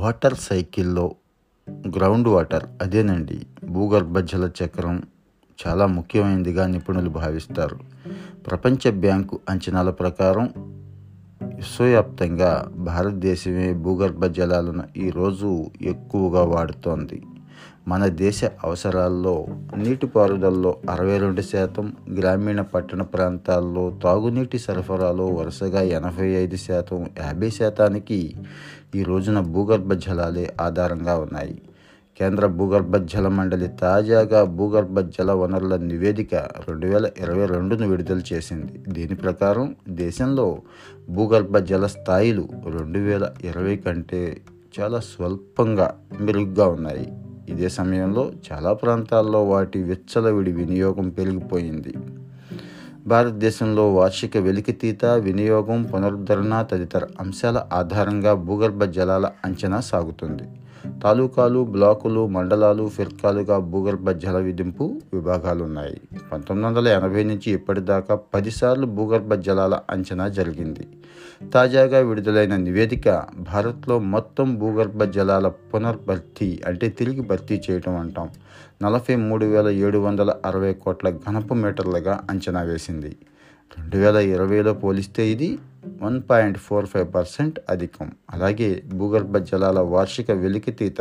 Water సైకిల్లో ground water అదేనండి. భూగర్భ జల చక్రం చాలా ముఖ్యమైనదిగా నిపుణులు భావిస్తారు. ప్రపంచ బ్యాంకు అంచనాల ప్రకారం విశ్వవ్యాప్తంగా భారతదేశమే భూగర్భ జలాలను ఈరోజు ఎక్కువగా వాడుతోంది. మన దేశ అవసరాల్లో నీటిపారుదలలో అరవై రెండు శాతం గ్రామీణ పట్టణ ప్రాంతాల్లో తాగునీటి సరఫరాలో వరుసగా ఎనభై ఐదు శాతం యాభై శాతానికి ఈ రోజున భూగర్భ జలాలే ఆధారంగా ఉన్నాయి. కేంద్ర భూగర్భ జల మండలి తాజాగా భూగర్భ జల వనరుల నివేదిక రెండు వేల ఇరవై రెండును విడుదల చేసింది. దీని ప్రకారం దేశంలో భూగర్భ జల స్థాయిలు రెండు వేల ఇరవై కంటే చాలా స్వల్పంగా మెరుగ్గా ఉన్నాయి. ఇదే సమయంలో చాలా ప్రాంతాల్లో వాటి విచ్చలవిడి వినియోగం పెరిగిపోయింది. భారతదేశంలో వార్షిక వెలికితీత వినియోగం పునరుద్ధరణ తదితర అంశాల ఆధారంగా భూగర్భ జలాల అంచనా సాగుతుంది. తాలూకాలు బ్లాకులు మండలాలు ఫిర్కాలుగా భూగర్భ జల విధింపు విభాగాలు ఉన్నాయి పంతొమ్మిది వందల ఎనభై నుంచి ఇప్పటిదాకా పదిసార్లు భూగర్భ జలాల అంచనా జరిగింది. తాజాగా విడుదలైన నివేదిక భారత్లో మొత్తం భూగర్భ జలాల పునర్భర్తీ అంటే తిరిగి భర్తీ చేయటం అంటాం. నలభై మూడు వేల ఏడు వందల అరవై కోట్ల ఘనపు మీటర్లుగా అంచనా వేసింది. రెండు వేల ఇరవైలో పోలిస్తే ఇది one point four five percent అధికం. అలాగే భూగర్భ జలాల వార్షిక వెలికితీత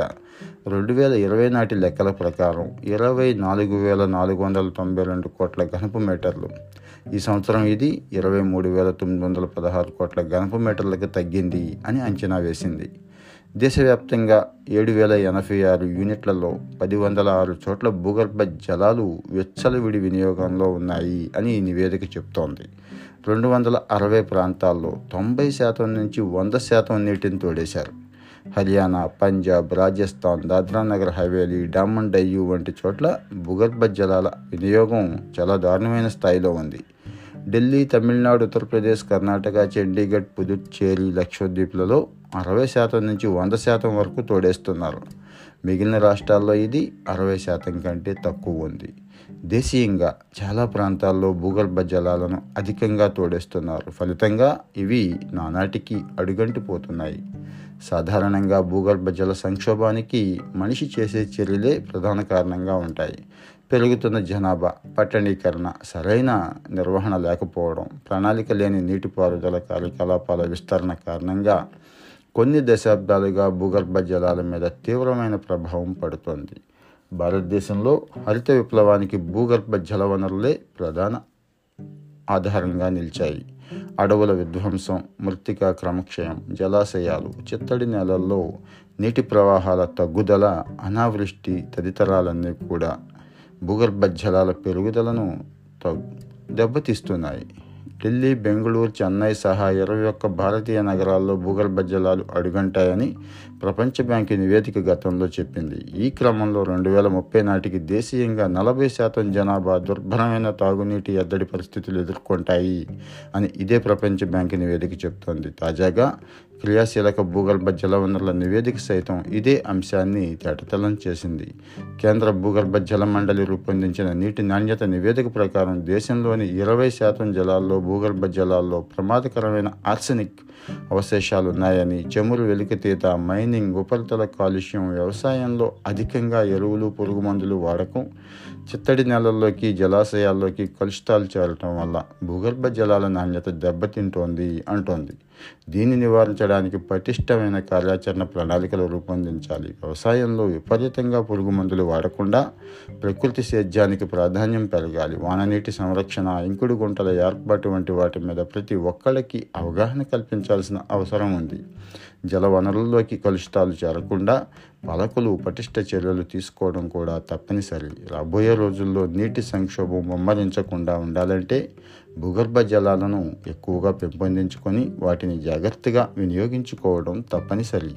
రెండు వేల ఇరవై నాటి లెక్కల ప్రకారం ఇరవై నాలుగు వేల నాలుగు వందల తొంభై రెండు కోట్ల ఘనపు మీటర్లు. ఈ సంవత్సరం ఇది ఇరవై మూడు వేల తొమ్మిది వందల పదహారు కోట్ల ఘనపు మీటర్లకు తగ్గింది అని అంచనా వేసింది. దేశవ్యాప్తంగా ఏడు వేల ఎనభై ఆరు యూనిట్లలో పది వందల ఆరు చోట్ల భూగర్భ జలాలు వెచ్చలవిడి వినియోగంలో ఉన్నాయి అని ఈ నివేదిక చెప్తోంది. రెండు వందల అరవై ప్రాంతాల్లో తొంభై శాతం నుంచి వంద శాతం నీటిని తోడేశారు. హర్యానా పంజాబ్ రాజస్థాన్ దాద్రా నగర్ హవేలీ డామన్ డయ్యూ వంటి చోట్ల భూగర్భ జలాల వినియోగం చాలా దారుణమైన స్థాయిలో ఉంది. ఢిల్లీ తమిళనాడు ఉత్తరప్రదేశ్ కర్ణాటక చండీగఢ్ పుదుచ్చేరి లక్షద్వీప్లలో అరవై శాతం నుంచి వంద శాతం వరకు తోడేస్తున్నారు. మిగిలిన రాష్ట్రాల్లో ఇది అరవై శాతం కంటే తక్కువ ఉంది. దేశీయంగా చాలా ప్రాంతాల్లో భూగర్భ జలాలను అధికంగా తోడేస్తున్నారు. ఫలితంగా ఇవి నానాటికి అడుగంటిపోతున్నాయి. సాధారణంగా భూగర్భ జల సంక్షోభానికి మనిషి చేసే చర్యలే ప్రధాన కారణంగా ఉంటాయి. పెరుగుతున్న జనాభా పట్టణీకరణ సరైన నిర్వహణ లేకపోవడం ప్రణాళిక లేని నీటిపారుదల కార్యకలాపాల విస్తరణ కారణంగా కొన్ని దశాబ్దాలుగా భూగర్భ జలాల మీద తీవ్రమైన ప్రభావం పడుతోంది. భారతదేశంలో హరిత విప్లవానికి భూగర్భ జల వనరులే ప్రధాన ఆధారంగా నిలిచాయి. అడవుల విధ్వంసం మృతికా క్రమక్షయం జలాశయాలు చిత్తడి నేలల్లో నీటి ప్రవాహాల తగ్గుదల అనావృష్టి తదితరాలన్నీ కూడా భూగర్భ జలాల పెరుగుదలను దెబ్బతీస్తున్నాయి. ఢిల్లీ బెంగళూరు చెన్నై సహా ఇరవై ఒక్క భారతీయ నగరాల్లో భూగర్భ జలాలు అడుగంటాయని ప్రపంచ బ్యాంకు నివేదిక గతంలో చెప్పింది. ఈ క్రమంలో రెండు వేల ముప్పై నాటికి దేశీయంగా నలభై శాతం జనాభా దుర్భరమైన తాగునీటి ఎద్దడి పరిస్థితులు ఎదుర్కొంటాయి అని ఇదే ప్రపంచ బ్యాంకు నివేదిక చెబుతోంది తాజాగా క్రియాశీలక భూగర్భ జల వనరుల నివేదిక సైతం ఇదే అంశాన్ని తేటతెల్లం చేసింది. కేంద్ర భూగర్భ జల మండలి రూపొందించిన నీటి నాణ్యత నివేదిక ప్రకారం దేశంలోని ఇరవై శాతం జలాల్లో భూగర్భ జలాల్లో ప్రమాదకరమైన ఆర్సెనిక్ అవశేషాలు ఉన్నాయని చమురు వెలికితీత మైనింగ్ ఉపరితల కాలుష్యం వ్యవసాయంలో అధికంగా ఎరువులు పురుగుమందులు వాడకం చిత్తడి నేలల్లోకి జలాశయాల్లోకి కలుషితాలు చేరటం వల్ల భూగర్భ జలాల నాణ్యత దెబ్బతింటోంది అంటోంది. దీన్ని నివారించడానికి పటిష్టమైన కార్యాచరణ ప్రణాళికలు రూపొందించాలి. వ్యవసాయంలో విపరీతంగా పురుగు మందులు వాడకుండా ప్రకృతి సేద్యానికి ప్రాధాన్యం పెరగాలి. వాననీటి సంరక్షణ ఇంకుడు గుంటల ఏర్పాటు వంటి వాటి మీద ప్రతి ఒక్కళ్ళకి అవగాహన కల్పించాల్సిన అవసరం ఉంది. జల వనరుల్లోకి కలుషితాలు చేరకుండా పలకలు పటిష్ట చర్యలు తీసుకోవడం కూడా తప్పనిసరి. రాబోయే రోజుల్లో నీటి సంక్షోభం ముమ్మరించకుండా ఉండాలంటే భూగర్భ జలాలను ఎక్కువగా పెంపొందించుకొని వాటిని జాగ్రత్తగా వినియోగించుకోవడం తప్పనిసరి.